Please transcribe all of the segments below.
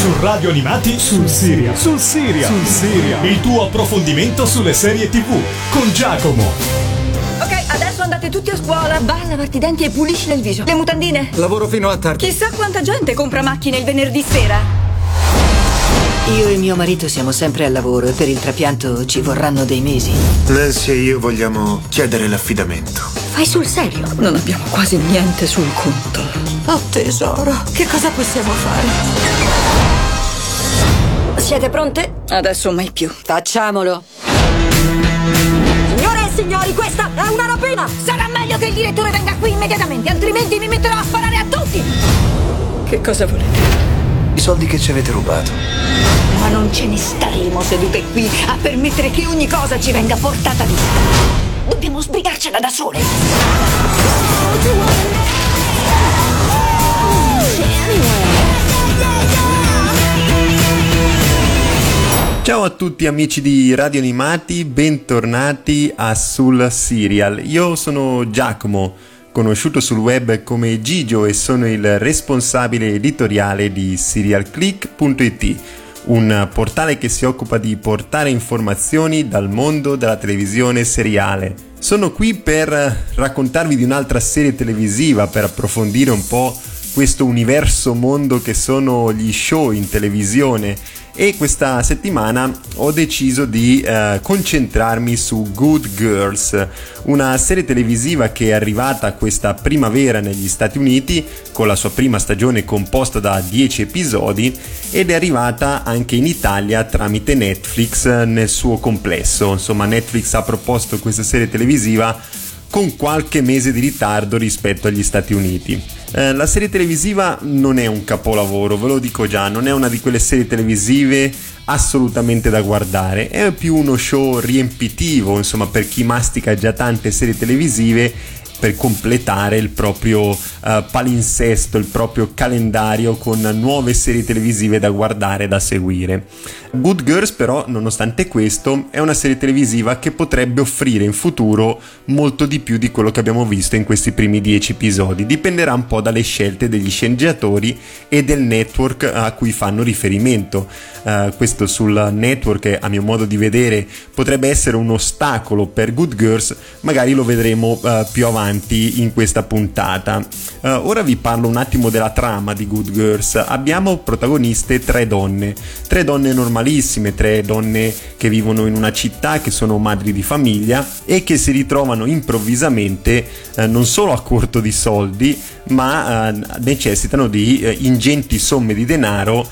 Su Radio Animati sul Siria. Sul Siria. Sul Siria. Il tuo approfondimento sulle serie TV con Giacomo. Ok, adesso andate tutti a scuola. Va a lavarti i denti e pulisci il viso. Le mutandine? Lavoro fino a tardi. Chissà quanta gente compra macchine il venerdì sera. Io e mio marito siamo sempre al lavoro e per il trapianto ci vorranno dei mesi. Nancy e io vogliamo chiedere l'affidamento. Fai sul serio? Non abbiamo quasi niente sul conto. Oh tesoro, che cosa possiamo fare? Siete pronte? Adesso mai più. Facciamolo! Signore e signori, questa è una rapina! Sarà meglio che il direttore venga qui immediatamente, altrimenti mi metterò a sparare a tutti! Che cosa volete? I soldi che ci avete rubato. Ma non ce ne staremo sedute qui a permettere che ogni cosa ci venga portata via. Dobbiamo sbrigarcela da sole. Ciao a tutti amici di Radio Animati, bentornati a Sul Serial. Io sono Giacomo, conosciuto sul web come Gigio e sono il responsabile editoriale di serialclick.it, un portale che si occupa di portare informazioni dal mondo della televisione seriale. Sono qui per raccontarvi di un'altra serie televisiva, per approfondire un po' questo universo mondo che sono gli show in televisione e questa settimana ho deciso di eh, concentrarmi su Good Girls, una serie televisiva che è arrivata questa primavera negli Stati Uniti con la sua prima stagione composta da 10 episodi ed è arrivata anche in Italia tramite Netflix nel suo complesso. Insomma, Netflix ha proposto questa serie televisiva con qualche mese di ritardo rispetto agli Stati Uniti. Eh, la serie televisiva non è un capolavoro, ve lo dico già, non è una di quelle serie televisive assolutamente da guardare, è più uno show riempitivo, insomma, per chi mastica già tante serie televisive per completare il proprio uh, palinsesto, il proprio calendario con nuove serie televisive da guardare e da seguire. Good Girls però, nonostante questo, è una serie televisiva che potrebbe offrire in futuro molto di più di quello che abbiamo visto in questi primi dieci episodi. Dipenderà un po' dalle scelte degli sceneggiatori e del network a cui fanno riferimento. Uh, questo sul network, a mio modo di vedere, potrebbe essere un ostacolo per Good Girls, magari lo vedremo uh, più avanti in questa puntata. Uh, ora vi parlo un attimo della trama di Good Girls. Abbiamo protagoniste tre donne, tre donne normalissime, tre donne che vivono in una città, che sono madri di famiglia e che si ritrovano improvvisamente uh, non solo a corto di soldi, ma uh, necessitano di ingenti somme di denaro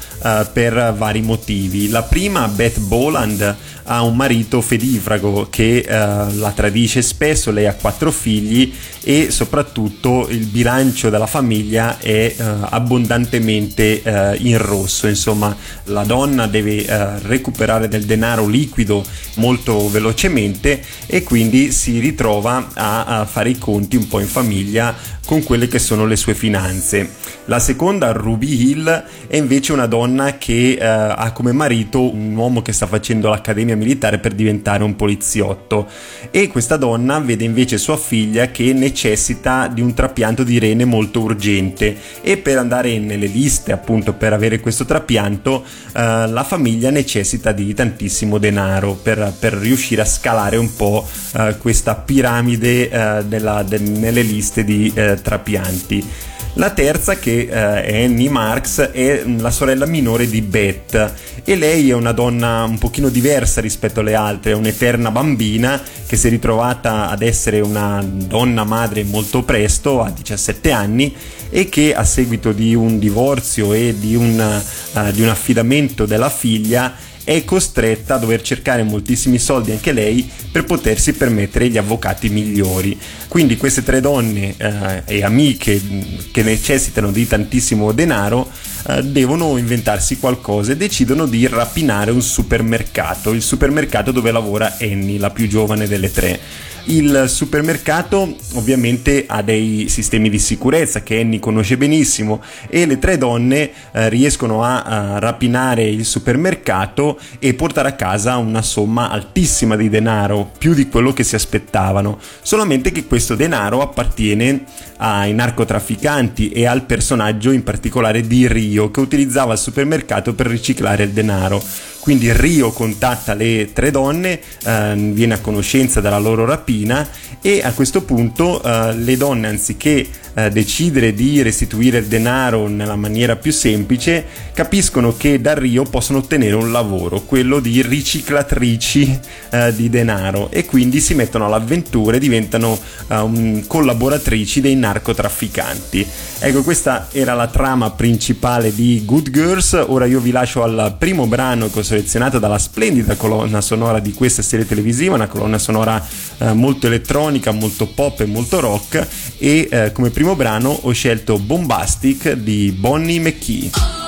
per vari motivi. La prima, Beth Boland, ha un marito fedifrago che la tradisce spesso, lei ha quattro figli e soprattutto il bilancio della famiglia è eh, abbondantemente eh, in rosso insomma la donna deve eh, recuperare del denaro liquido molto velocemente e quindi si ritrova a, a fare i conti un po' in famiglia con quelle che sono le sue finanze. La seconda, Ruby Hill, è invece una donna che eh, ha come marito un uomo che sta facendo l'accademia militare per diventare un poliziotto e questa donna vede invece sua figlia che necessita di un trapianto di rene molto urgente e per andare nelle liste appunto per avere questo trapianto eh, la famiglia necessita di tantissimo denaro per, per riuscire a scalare un po' eh, questa piramide eh, della, de, nelle liste di eh, trapianti. La terza, che eh, è Annie Marks, è la sorella minore di Beth. E lei è una donna un pochino diversa rispetto alle altre, è un'eterna bambina che si è ritrovata ad essere una donna madre molto presto, a 17 anni, e che a seguito di un divorzio e di un, uh, di un affidamento della figlia è costretta a dover cercare moltissimi soldi anche lei per potersi permettere gli avvocati migliori. Quindi queste tre donne eh, e amiche che necessitano di tantissimo denaro eh, devono inventarsi qualcosa e decidono di rapinare un supermercato, il supermercato dove lavora Annie, la più giovane delle tre. Il supermercato ovviamente ha dei sistemi di sicurezza che Annie conosce benissimo e le tre donne eh, riescono a, a, rapinare il supermercato e portare a casa una somma altissima di denaro, più di quello che si aspettavano. Solamente che questo denaro appartiene ai narcotrafficanti e al personaggio in particolare di Rio che utilizzava il supermercato per riciclare il denaro. Quindi Rio contatta le tre donne, eh, viene a conoscenza della loro rapina e a questo punto eh, le donne anziché eh, decidere di restituire il denaro nella maniera più semplice capiscono che da Rio possono ottenere un lavoro, quello di riciclatrici eh, di denaro e quindi si mettono all'avventura e diventano um, collaboratrici dei narcotrafficanti. Ecco, questa era la trama principale di Good Girls. Ora io vi lascio al primo brano che selezionato dalla splendida colonna sonora di questa serie televisiva, una colonna sonora eh, molto elettronica, molto pop e molto rock e eh, come primo brano ho scelto Bombastic di Bonnie McKee.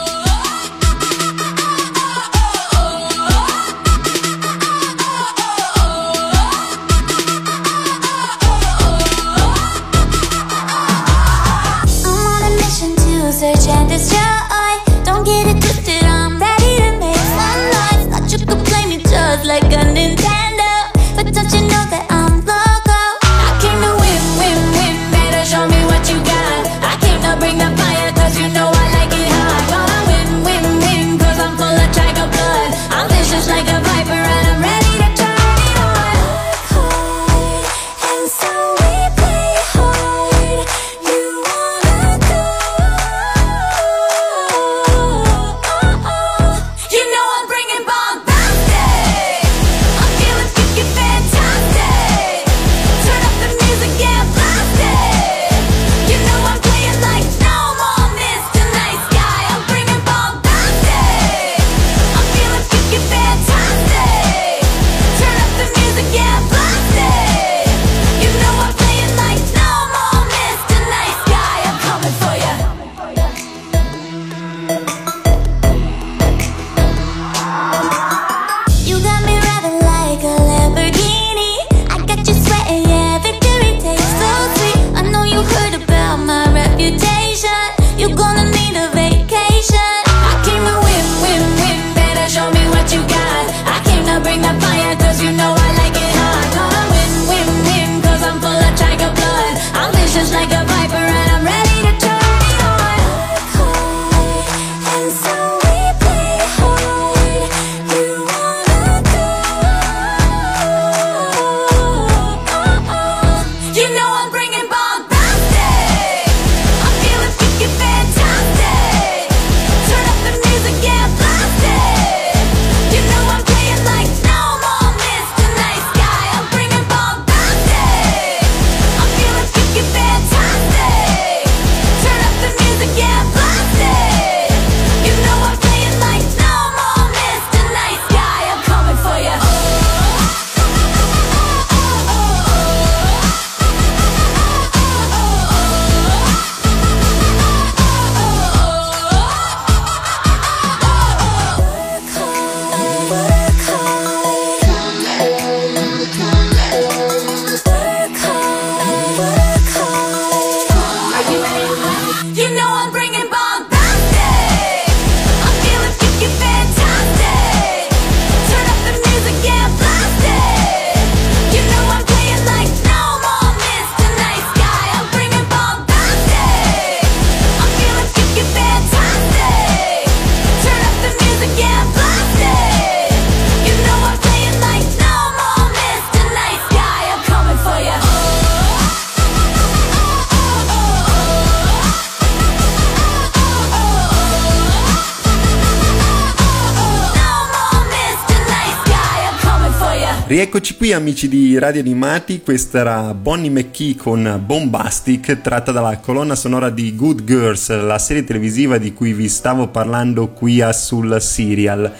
Rieccoci qui amici di Radio Animati, questa era Bonnie McKee con Bombastic tratta dalla colonna sonora di Good Girls, la serie televisiva di cui vi stavo parlando qui a sul serial.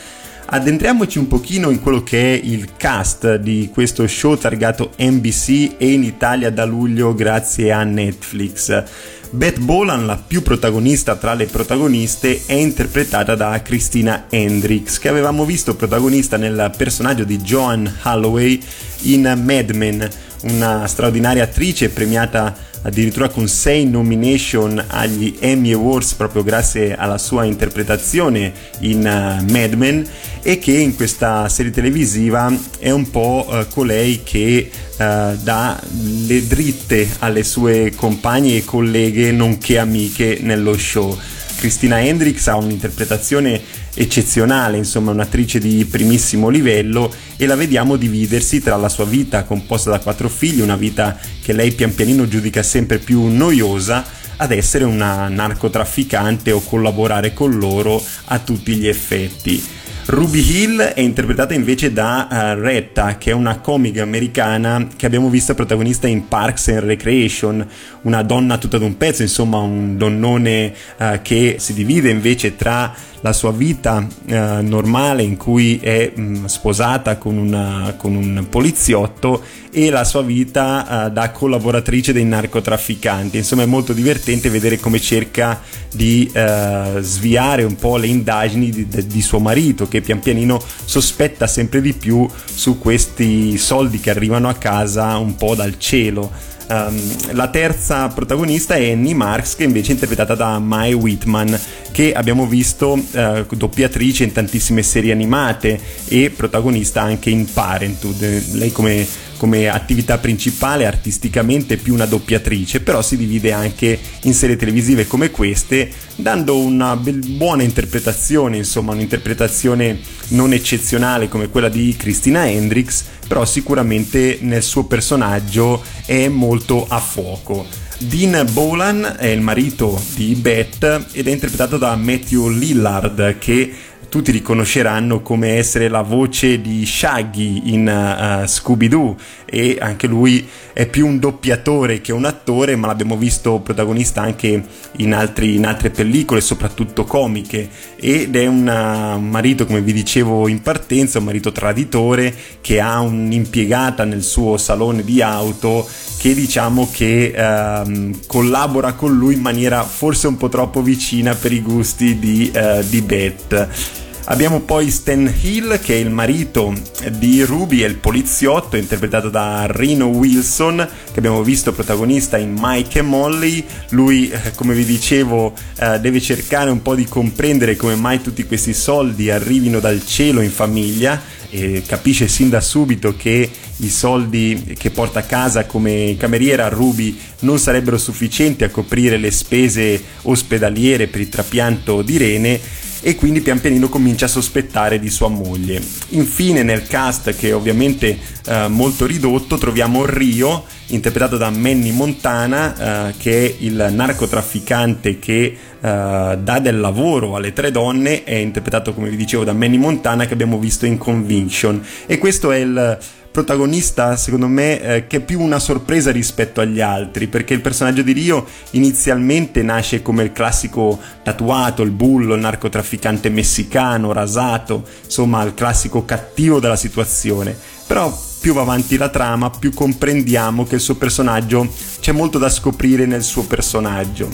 Addentriamoci un pochino in quello che è il cast di questo show targato NBC e in Italia da luglio grazie a Netflix. Beth Bolan, la più protagonista tra le protagoniste, è interpretata da Christina Hendricks, che avevamo visto protagonista nel personaggio di Joan Holloway in Mad Men, una straordinaria attrice premiata addirittura con 6 nomination agli Emmy Awards proprio grazie alla sua interpretazione in uh, Mad Men e che in questa serie televisiva è un po' uh, colei che uh, dà le dritte alle sue compagne e colleghe nonché amiche nello show. Christina Hendricks ha un'interpretazione eccezionale, insomma un'attrice di primissimo livello e la vediamo dividersi tra la sua vita composta da quattro figli, una vita che lei pian pianino giudica sempre più noiosa, ad essere una narcotrafficante o collaborare con loro a tutti gli effetti. Ruby Hill è interpretata invece da uh, Retta, che è una comica americana che abbiamo visto protagonista in Parks and Recreation, una donna tutta d'un pezzo, insomma un donnone uh, che si divide invece tra la sua vita eh, normale in cui è mh, mm, sposata con, una, con, un poliziotto e la sua vita eh, da collaboratrice dei narcotrafficanti. Insomma è molto divertente vedere come cerca di eh, sviare un po' le indagini di, di suo marito che pian pianino sospetta sempre di più su questi soldi che arrivano a casa un po' dal cielo. Um, la terza protagonista è Annie Marks, che invece è interpretata da Mae Whitman, che abbiamo visto uh, doppiatrice in tantissime serie animate e protagonista anche in Parenthood. Lei come come attività principale artisticamente più una doppiatrice, però si divide anche in serie televisive come queste, dando una buona interpretazione, insomma un'interpretazione non eccezionale come quella di Christina Hendricks, però sicuramente nel suo personaggio è molto a fuoco. Dean Bolan è il marito di Beth ed è interpretato da Matthew Lillard che tutti riconosceranno come essere la voce di Shaggy in uh, Scooby-Doo e anche lui è più un doppiatore che un attore, ma l'abbiamo visto protagonista anche in, altri, in altre pellicole, soprattutto comiche, ed è una, un marito, come vi dicevo in partenza, un marito traditore che ha un'impiegata nel suo salone di auto che diciamo che ehm, collabora con lui in maniera forse un po' troppo vicina per i gusti di, eh, di Beth. Abbiamo poi Stan Hill che è il marito di Ruby, è il poliziotto interpretato da Reno Wilson che abbiamo visto protagonista in Mike e Molly. Lui, eh, come vi dicevo, eh, deve cercare un po' di comprendere come mai tutti questi soldi arrivino dal cielo in famiglia e capisce sin da subito che i soldi che porta a casa come cameriera Ruby non sarebbero sufficienti a coprire le spese ospedaliere per il trapianto di rene e quindi pian pianino comincia a sospettare di sua moglie. Infine nel cast che è ovviamente eh, molto ridotto troviamo Rio interpretato da Manny Montana eh, che è il narcotrafficante che uh, dà del lavoro alle tre donne è interpretato come vi dicevo da Manny Montana che abbiamo visto in Conviction e questo è il protagonista secondo me eh, che è più una sorpresa rispetto agli altri perché il personaggio di Rio inizialmente nasce come il classico tatuato, il bullo, il narcotrafficante messicano, rasato, insomma il classico cattivo della situazione però più va avanti la trama, più comprendiamo che il suo personaggio c'è molto da scoprire nel suo personaggio.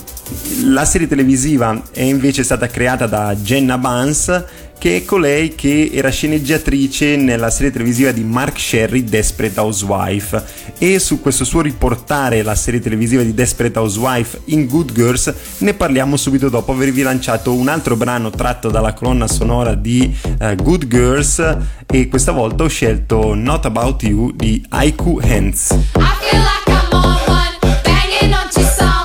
La serie televisiva è invece stata creata da Jenna Bans che è colei che era sceneggiatrice nella serie televisiva di Mark Sherry Desperate Housewife. E su questo suo riportare la serie televisiva di Desperate Housewife in Good Girls ne parliamo subito dopo avervi lanciato un altro brano tratto dalla colonna sonora di uh, Good Girls. E questa volta ho scelto Not About You di Haiku Hands. time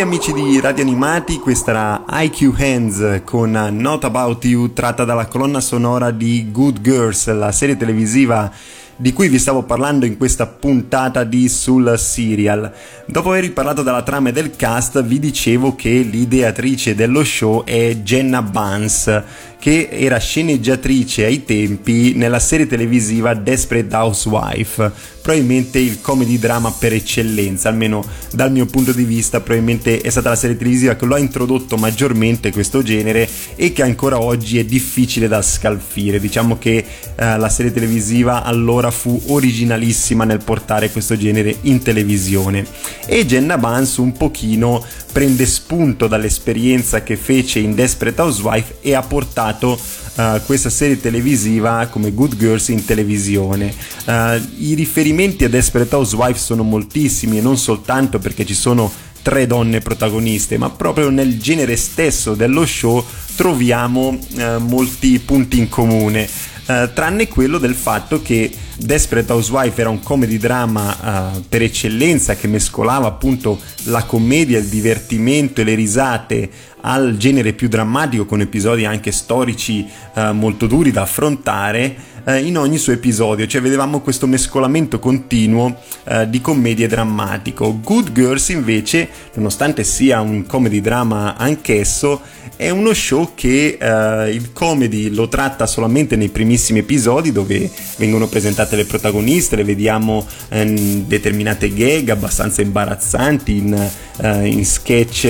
Qui amici di Radio Animati, questa era IQ Hands con Not About You tratta dalla colonna sonora di Good Girls, la serie televisiva di cui vi stavo parlando in questa puntata di Sul Serial. Dopo aver parlato della trama e del cast, vi dicevo che l'ideatrice dello show è Jenna Vance, che era sceneggiatrice ai tempi nella serie televisiva Desperate Housewife, probabilmente il comedy drama per eccellenza, almeno dal mio punto di vista, probabilmente è stata la serie televisiva che lo ha introdotto maggiormente questo genere e che ancora oggi è difficile da scalfire. Diciamo che eh, la serie televisiva allora fu originalissima nel portare questo genere in televisione e Jenna Vance un pochino prende spunto dall'esperienza che fece in Desperate Housewife e ha portato uh, questa serie televisiva come Good Girls in televisione. Uh, I riferimenti a Desperate Housewife sono moltissimi e non soltanto perché ci sono tre donne protagoniste, ma proprio nel genere stesso dello show troviamo uh, molti punti in comune. Uh, tranne quello del fatto che Desperate Housewife era un comedy drama uh, per eccellenza che mescolava appunto la commedia, il divertimento e le risate al genere più drammatico con episodi anche storici uh, molto duri da affrontare in ogni suo episodio, cioè vedevamo questo mescolamento continuo di commedia e drammatico. Good Girls invece, nonostante sia un comedy drama anch'esso, è uno show che uh, il comedy lo tratta solamente nei primissimi episodi dove vengono presentate le protagoniste, le vediamo in determinate gag abbastanza imbarazzanti, in, uh, in sketch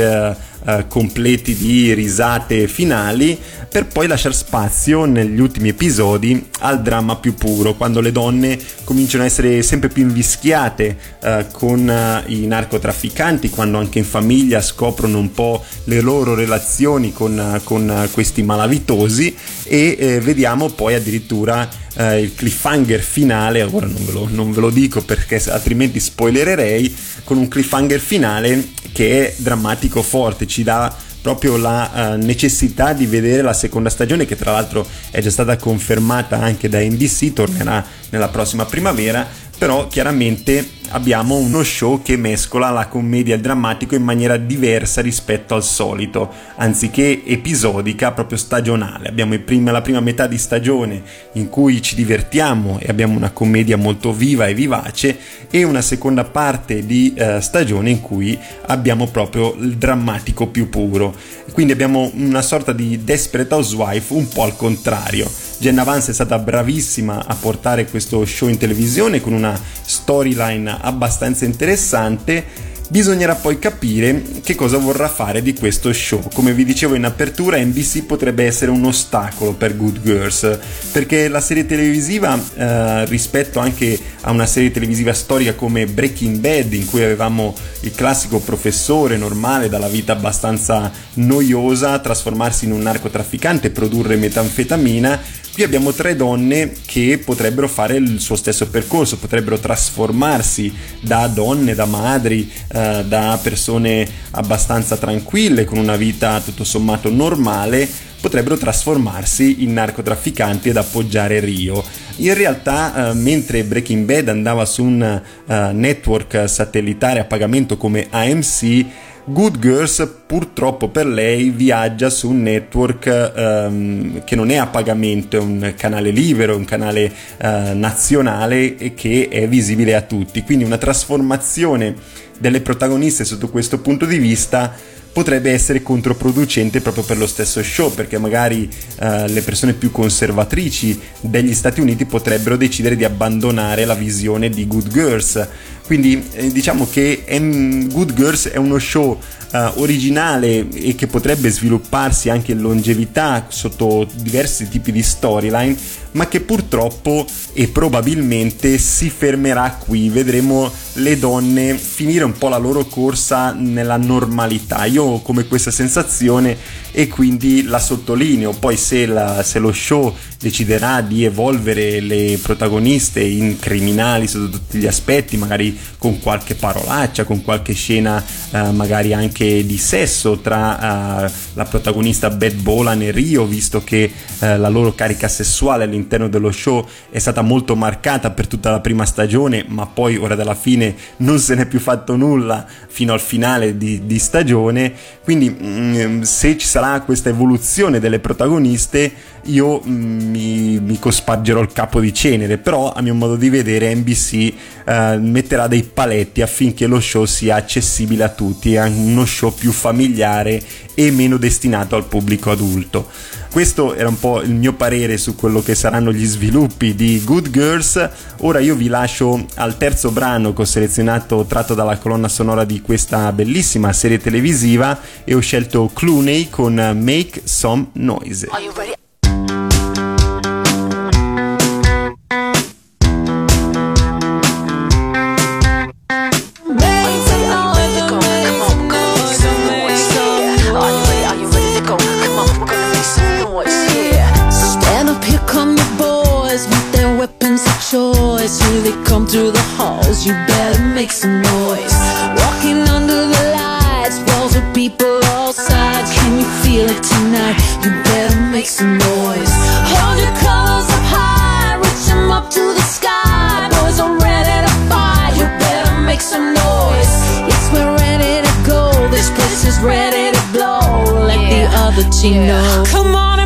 uh, completi di risate finali, per poi lasciare spazio negli ultimi episodi al dramma più puro, quando le donne cominciano a essere sempre più invischiate con i narcotrafficanti, quando anche in famiglia scoprono un po' le loro relazioni con, con questi malavitosi e eh, vediamo poi addirittura eh, il cliffhanger finale, ora non ve, lo, non ve lo dico perché altrimenti spoilererei, con un cliffhanger finale che è drammatico forte, ci dà proprio la uh, necessità di vedere la seconda stagione che tra l'altro è già stata confermata anche da NBC, tornerà nella prossima primavera, però chiaramente abbiamo uno show che mescola la commedia e il drammatico in maniera diversa rispetto al solito, anziché episodica, proprio stagionale. Abbiamo prima, la prima metà di stagione in cui ci divertiamo e abbiamo una commedia molto viva e vivace e una seconda parte di uh, stagione in cui abbiamo proprio il drammatico più puro. Quindi abbiamo una sorta di Desperate Housewife un po' al contrario. Jenna Vance è stata bravissima a portare questo show in televisione con una storyline abbastanza interessante. Bisognerà poi capire che cosa vorrà fare di questo show. Come vi dicevo in apertura, NBC potrebbe essere un ostacolo per Good Girls, perché la serie televisiva, eh, rispetto anche a una serie televisiva storica come Breaking Bad, in cui avevamo il classico professore normale dalla vita abbastanza noiosa, trasformarsi in un narcotrafficante e produrre metanfetamina, Qui abbiamo tre donne che potrebbero fare il suo stesso percorso, potrebbero trasformarsi da donne, da madri, eh, da persone abbastanza tranquille, con una vita tutto sommato normale, potrebbero trasformarsi in narcotrafficanti ed appoggiare Rio. In realtà, eh, mentre Breaking Bad andava su un uh, network satellitare a pagamento come AMC, Good Girls purtroppo per lei viaggia su un network um, che non è a pagamento, è un canale libero, un canale uh, nazionale che è visibile a tutti, quindi una trasformazione delle protagoniste sotto questo punto di vista potrebbe essere controproducente proprio per lo stesso show, perché magari eh, le persone più conservatrici degli Stati Uniti potrebbero decidere di abbandonare la visione di Good Girls. Quindi eh, diciamo che M- Good Girls è uno show uh, originale e che potrebbe svilupparsi anche in longevità sotto diversi tipi di storyline, ma che purtroppo e probabilmente si fermerà qui. Vedremo le donne finire un po' la loro corsa nella normalità. Io ho come questa sensazione e quindi la sottolineo. Poi se, la, se lo show deciderà di evolvere le protagoniste in criminali sotto tutti gli aspetti, magari con qualche parolaccia, con qualche scena eh, magari anche di sesso tra eh, la protagonista Bad Bolan e Rio, visto che eh, la loro carica sessuale all'interno dello show è stata molto marcata per tutta la prima stagione, ma poi ora dalla fine non se n'è più fatto nulla fino al finale di, di stagione. Quindi mh, mm, se ci sarà questa evoluzione delle protagoniste, io mh, mm, mi, mi, cospargerò il capo di cenere, però a mio modo di vedere NBC eh, metterà dei paletti affinché lo show sia accessibile a tutti, è uno show più familiare e meno destinato al pubblico adulto. Questo era un po' il mio parere su quello che saranno gli sviluppi di Good Girls. Ora io vi lascio al terzo brano che ho selezionato tratto dalla colonna sonora di questa bellissima serie televisiva e ho scelto Clooney con Make Some Noise. Make some noise. Walking under the lights, walls of people all sides. Can you feel it tonight? You better make some noise. Hold your colors up high, reach them up to the sky. Boys are ready to fight, you better make some noise. Yes, we're ready to go, this place is ready to blow. Let yeah. the other team yeah. know. Come on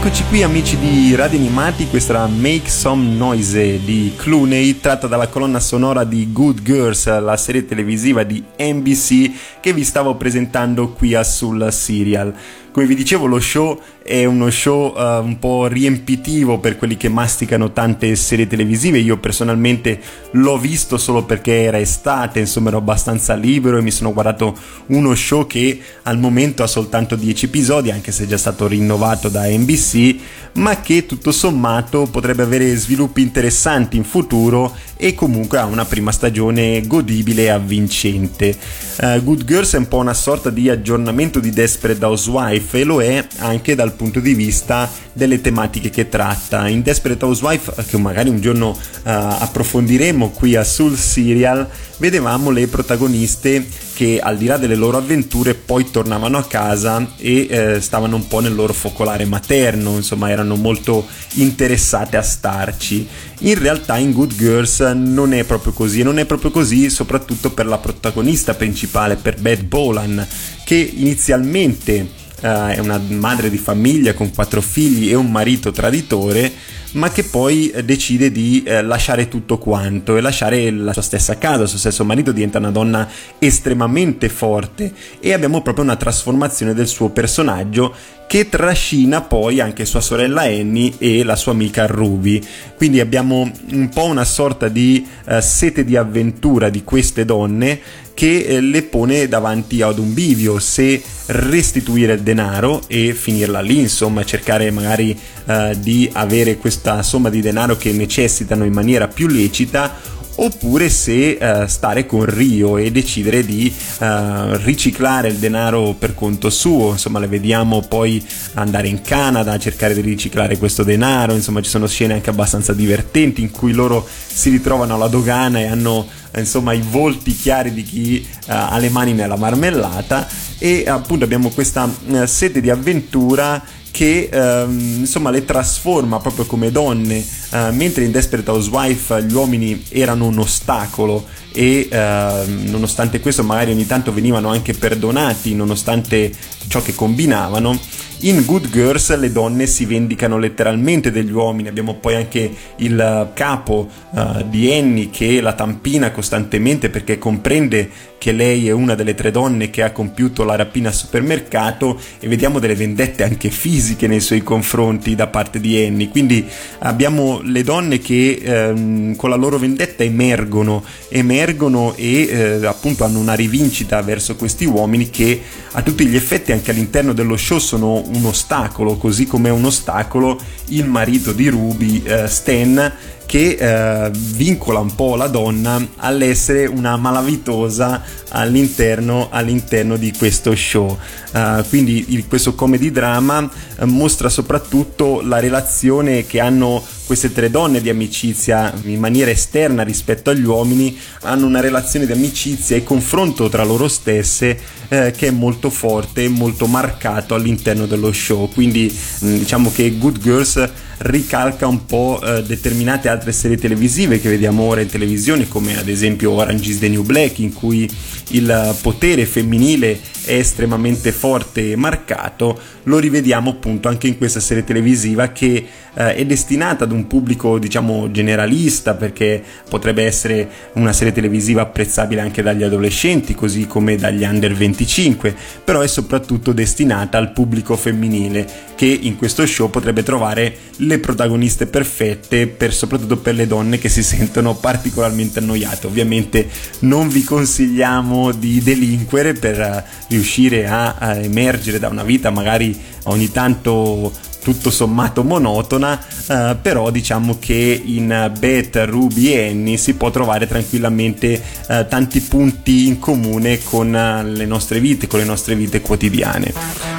Rieccoci qui amici di Radio Animati, questa Make Some Noise di Clooney, tratta dalla colonna sonora di Good Girls, la serie televisiva di NBC che vi stavo presentando qui a Sul Serial. Come vi dicevo lo show è uno show uh, un po' riempitivo per quelli che masticano tante serie televisive, io personalmente l'ho visto solo perché era estate, insomma ero abbastanza libero e mi sono guardato uno show che al momento ha soltanto 10 episodi, anche se è già stato rinnovato da NBC, ma che tutto sommato potrebbe avere sviluppi interessanti in futuro e comunque ha una prima stagione godibile e avvincente. Uh, Good Girls è un po' una sorta di aggiornamento di Desperate Housewife e lo è anche dal punto di vista delle tematiche che tratta. In Desperate Housewife, che magari un giorno uh, approfondiremo qui a Soul Serial, vedevamo le protagoniste che al di là delle loro avventure poi tornavano a casa e eh, stavano un po' nel loro focolare materno, insomma erano molto interessate a starci. In realtà in Good Girls non è proprio così e non è proprio così soprattutto per la protagonista principale, per Beth Bolan, che inizialmente uh, è una madre di famiglia con quattro figli e un marito traditore, ma che poi decide di eh, lasciare tutto quanto e lasciare la sua stessa casa, il suo stesso marito diventa una donna estremamente forte e abbiamo proprio una trasformazione del suo personaggio che trascina poi anche sua sorella Annie e la sua amica Ruby. Quindi abbiamo un po' una sorta di uh, sete di avventura di queste donne che eh, le pone davanti ad un bivio. Se restituire il denaro e finirla lì, insomma, cercare magari uh, di avere questa somma di denaro che necessitano in maniera più lecita oppure se uh, stare con Rio e decidere di uh, riciclare il denaro per conto suo, insomma le vediamo poi andare in Canada a cercare di riciclare questo denaro, insomma ci sono scene anche abbastanza divertenti in cui loro si ritrovano alla dogana e hanno insomma i volti chiari di chi uh, ha le mani nella marmellata. E appunto abbiamo questa sete di avventura che ehm, insomma le trasforma proprio come donne, eh, mentre in Desperate Housewife gli uomini erano un ostacolo e eh, nonostante questo magari ogni tanto venivano anche perdonati nonostante ciò che combinavano in Good Girls le donne si vendicano letteralmente degli uomini, abbiamo poi anche il capo uh, di Annie che la tampina costantemente perché comprende che lei è una delle tre donne che ha compiuto la rapina al supermercato e vediamo delle vendette anche fisiche nei suoi confronti da parte di Annie, quindi abbiamo le donne che ehm, con la loro vendetta emergono, emergono e eh, appunto hanno una rivincita verso questi uomini che a tutti gli effetti anche all'interno dello show sono un ostacolo, così come è un ostacolo il marito di Ruby, eh, Stan, che eh, vincola un po' la donna all'essere una malavitosa all'interno, all'interno di questo show. Uh, quindi il, questo comedy drama uh, mostra soprattutto la relazione che hanno queste tre donne di amicizia in maniera esterna rispetto agli uomini, hanno una relazione di amicizia e confronto tra loro stesse eh, che è molto forte, molto marcato all'interno dello show. Quindi mh, diciamo che Good Girls ricalca un po' eh, determinate altre serie televisive che vediamo ora in televisione, come ad esempio Orange is the New Black, in cui il potere femminile è estremamente forte e marcato, lo rivediamo appunto anche in questa serie televisiva che eh, è destinata ad un pubblico diciamo generalista perché potrebbe essere una serie televisiva apprezzabile anche dagli adolescenti così come dagli under 25, però è soprattutto destinata al pubblico femminile che in questo show potrebbe trovare le protagoniste perfette per, soprattutto per le donne che si sentono particolarmente annoiate. Ovviamente non vi consigliamo di delinquere per riuscire a, a emergere da una vita magari ogni tanto tutto sommato monotona, eh, però diciamo che in Beth, Ruby e Annie si può trovare tranquillamente eh, tanti punti in comune con eh, le nostre vite, con le nostre vite quotidiane.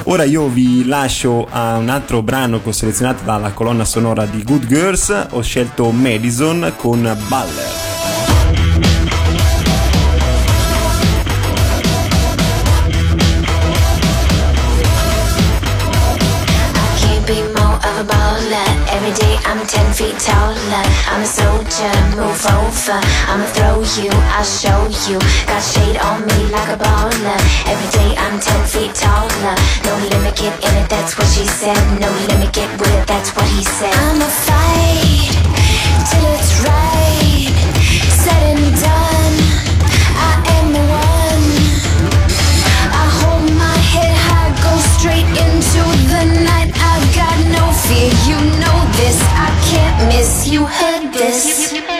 Ora io vi lascio a un altro brano che ho selezionato dalla colonna sonora di Good Girls, ho scelto Madison con Baller. More a baller. Every day I'm ten feet taller. I'm a soldier, move over. I'ma throw you, I'll show you. Got shade on me like a baller. Every day I'm ten feet taller. No limit, get in it, that's what she said. No limit, get with it, that's what he said. I'ma fight till it's right. Said and done. I am the one. I hold my head high, go straight into the night. Fear, you know this. I can't miss. You heard this.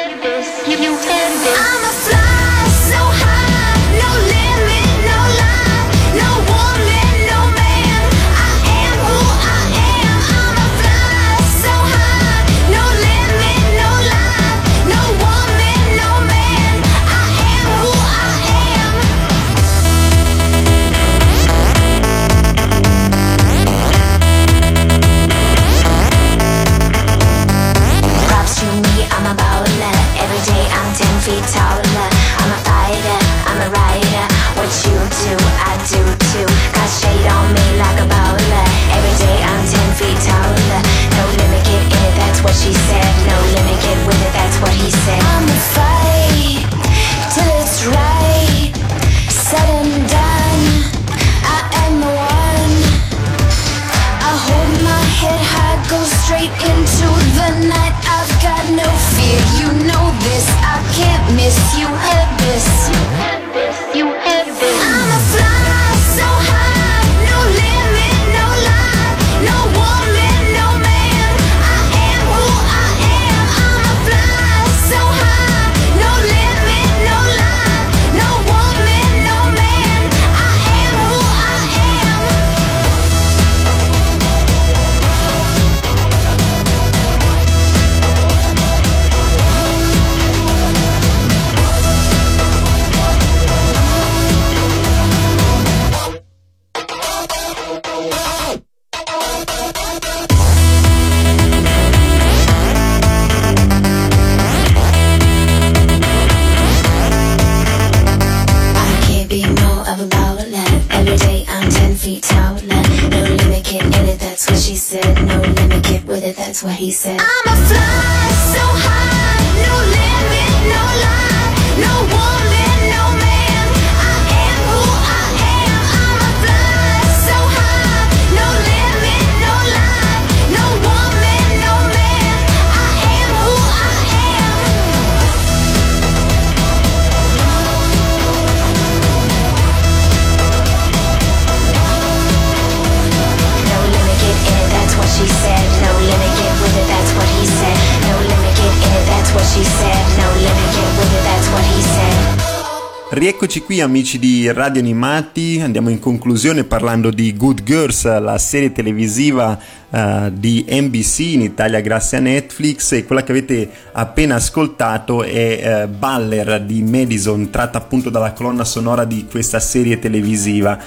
Rieccoci qui amici di Radio Animati, andiamo in conclusione parlando di Good Girls, la serie televisiva eh, di NBC in Italia grazie a Netflix e quella che avete appena ascoltato è eh, Baller di Madison, tratta appunto dalla colonna sonora di questa serie televisiva.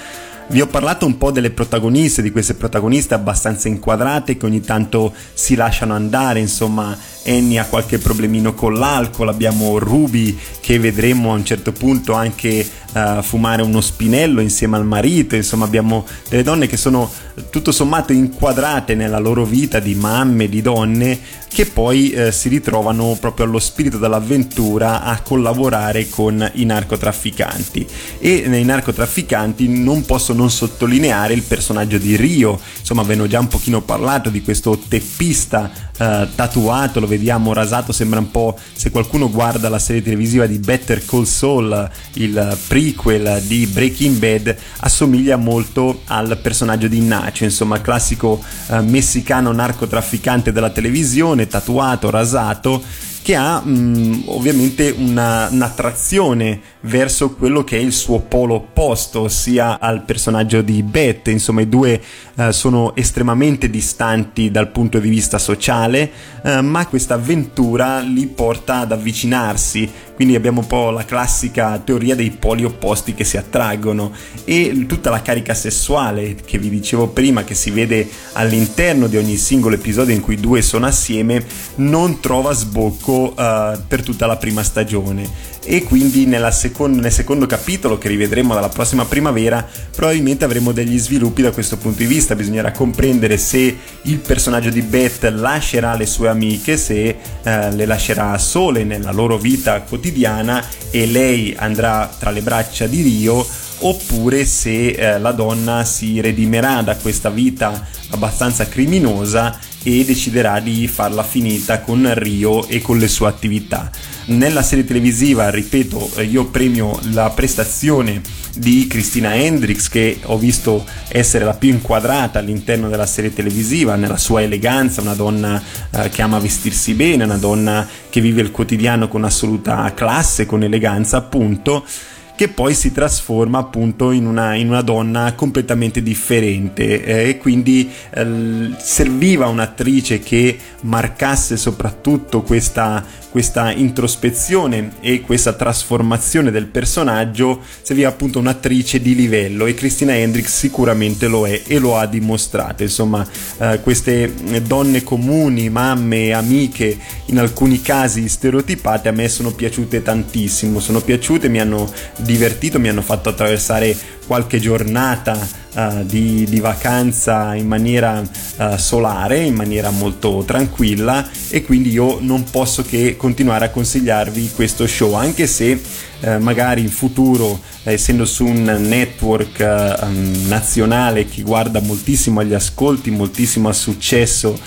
Vi ho parlato un po' delle protagoniste, di queste protagoniste abbastanza inquadrate che ogni tanto si lasciano andare, insomma Annie ha qualche problemino con l'alcol, abbiamo Ruby che vedremo a un certo punto anche eh, fumare uno spinello insieme al marito, insomma abbiamo delle donne che sono tutto sommato inquadrate nella loro vita di mamme, di donne che poi eh, si ritrovano proprio allo spirito dell'avventura a collaborare con i narcotrafficanti. E nei narcotrafficanti non posso non sottolineare il personaggio di Rio. Insomma avevano già un pochino parlato di questo teppista eh, tatuato lo vediamo rasato sembra un po' se qualcuno guarda la serie televisiva di Better Call Saul il prequel di Breaking Bad assomiglia molto al personaggio di Nacho insomma classico eh, messicano narcotrafficante della televisione tatuato rasato che ha mh, ovviamente una, un'attrazione verso quello che è il suo polo opposto, ossia al personaggio di Beth. Insomma, i due eh, sono estremamente distanti dal punto di vista sociale, eh, ma questa avventura li porta ad avvicinarsi quindi abbiamo un po' la classica teoria dei poli opposti che si attraggono e tutta la carica sessuale che vi dicevo prima che si vede all'interno di ogni singolo episodio in cui due sono assieme non trova sbocco uh, per tutta la prima stagione e quindi seconda, nel secondo capitolo che rivedremo dalla prossima primavera probabilmente avremo degli sviluppi da questo punto di vista. Bisognerà comprendere se il personaggio di Beth lascerà le sue amiche se eh, le lascerà sole nella loro vita quotidiana e lei andrà tra le braccia di Rio oppure se eh, la donna si redimerà da questa vita abbastanza criminosa e deciderà di farla finita con Rio e con le sue attività. Nella serie televisiva, ripeto, eh, io premio la prestazione di Christina Hendricks che ho visto essere la più inquadrata all'interno della serie televisiva, nella sua eleganza, una donna eh, che ama vestirsi bene, una donna che vive il quotidiano con assoluta classe, con eleganza appunto che poi si trasforma appunto in una, in una donna completamente differente. Eh, e quindi eh, serviva un'attrice che marcasse soprattutto questa, questa introspezione e questa trasformazione del personaggio serviva appunto un'attrice di livello e Christina Hendricks sicuramente lo è e lo ha dimostrato. Insomma eh, queste donne comuni mamme amiche in alcuni casi stereotipate a me sono piaciute tantissimo. Sono piaciute mi hanno divertito mi hanno fatto attraversare qualche giornata uh, di, di, vacanza in maniera uh, solare, in maniera molto tranquilla e quindi io non posso che continuare a consigliarvi questo show anche se uh, magari in futuro essendo su un network um, nazionale che guarda moltissimo agli ascolti, moltissimo al successo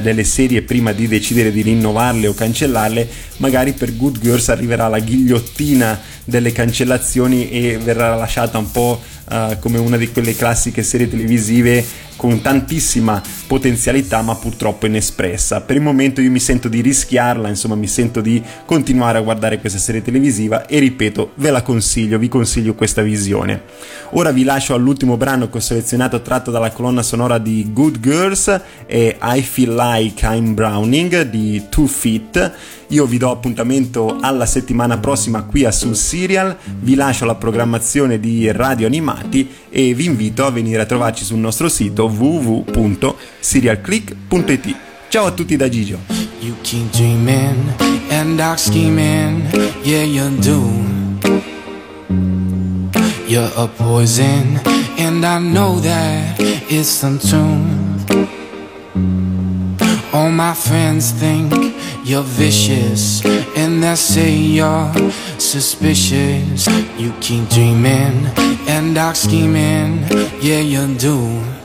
delle serie prima di decidere di rinnovarle o cancellarle, magari per Good Girls arriverà la ghigliottina delle cancellazioni e verrà lasciata un po' uh, come una di quelle classiche serie televisive con tantissima potenzialità ma purtroppo inespressa. Per il momento io mi sento di rischiarla, insomma mi sento di continuare a guardare questa serie televisiva e ripeto, ve la consiglio, vi consiglio questa visione. Ora vi lascio all'ultimo brano che ho selezionato tratto dalla colonna sonora di Good Girls e I Feel Like I'm Browning di Two Feet. Io vi do appuntamento alla settimana prossima qui a Sul Serial, vi lascio la programmazione di Radio Animati e vi invito a venire a trovarci sul nostro sito www.serialclick.it. Ciao a tutti da Gigio. You keep dreaming and dark scheming, yeah you do. You're a poison and I know that it's untuned. All my friends think you're vicious and they say you're suspicious. You keep dreaming and dark scheming, yeah you do.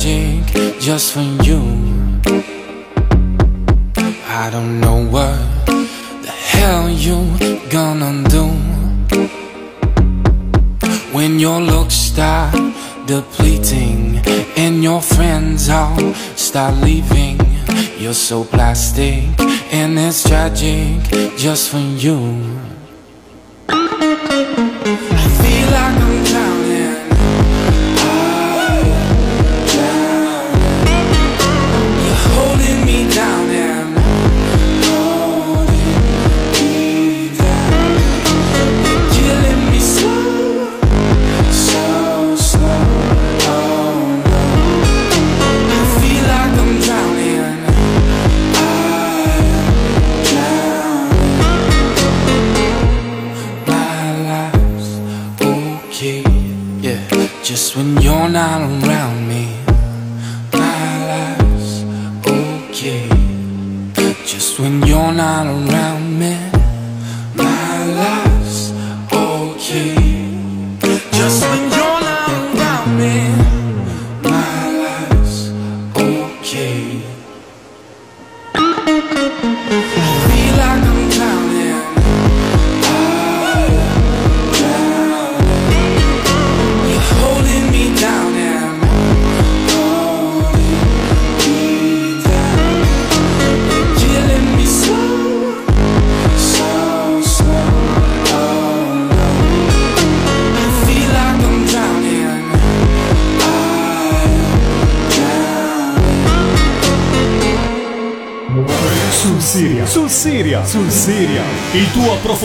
Just for you. I don't know what the hell you gonna do when your looks start depleting and your friends all start leaving. You're so plastic and it's tragic just for you.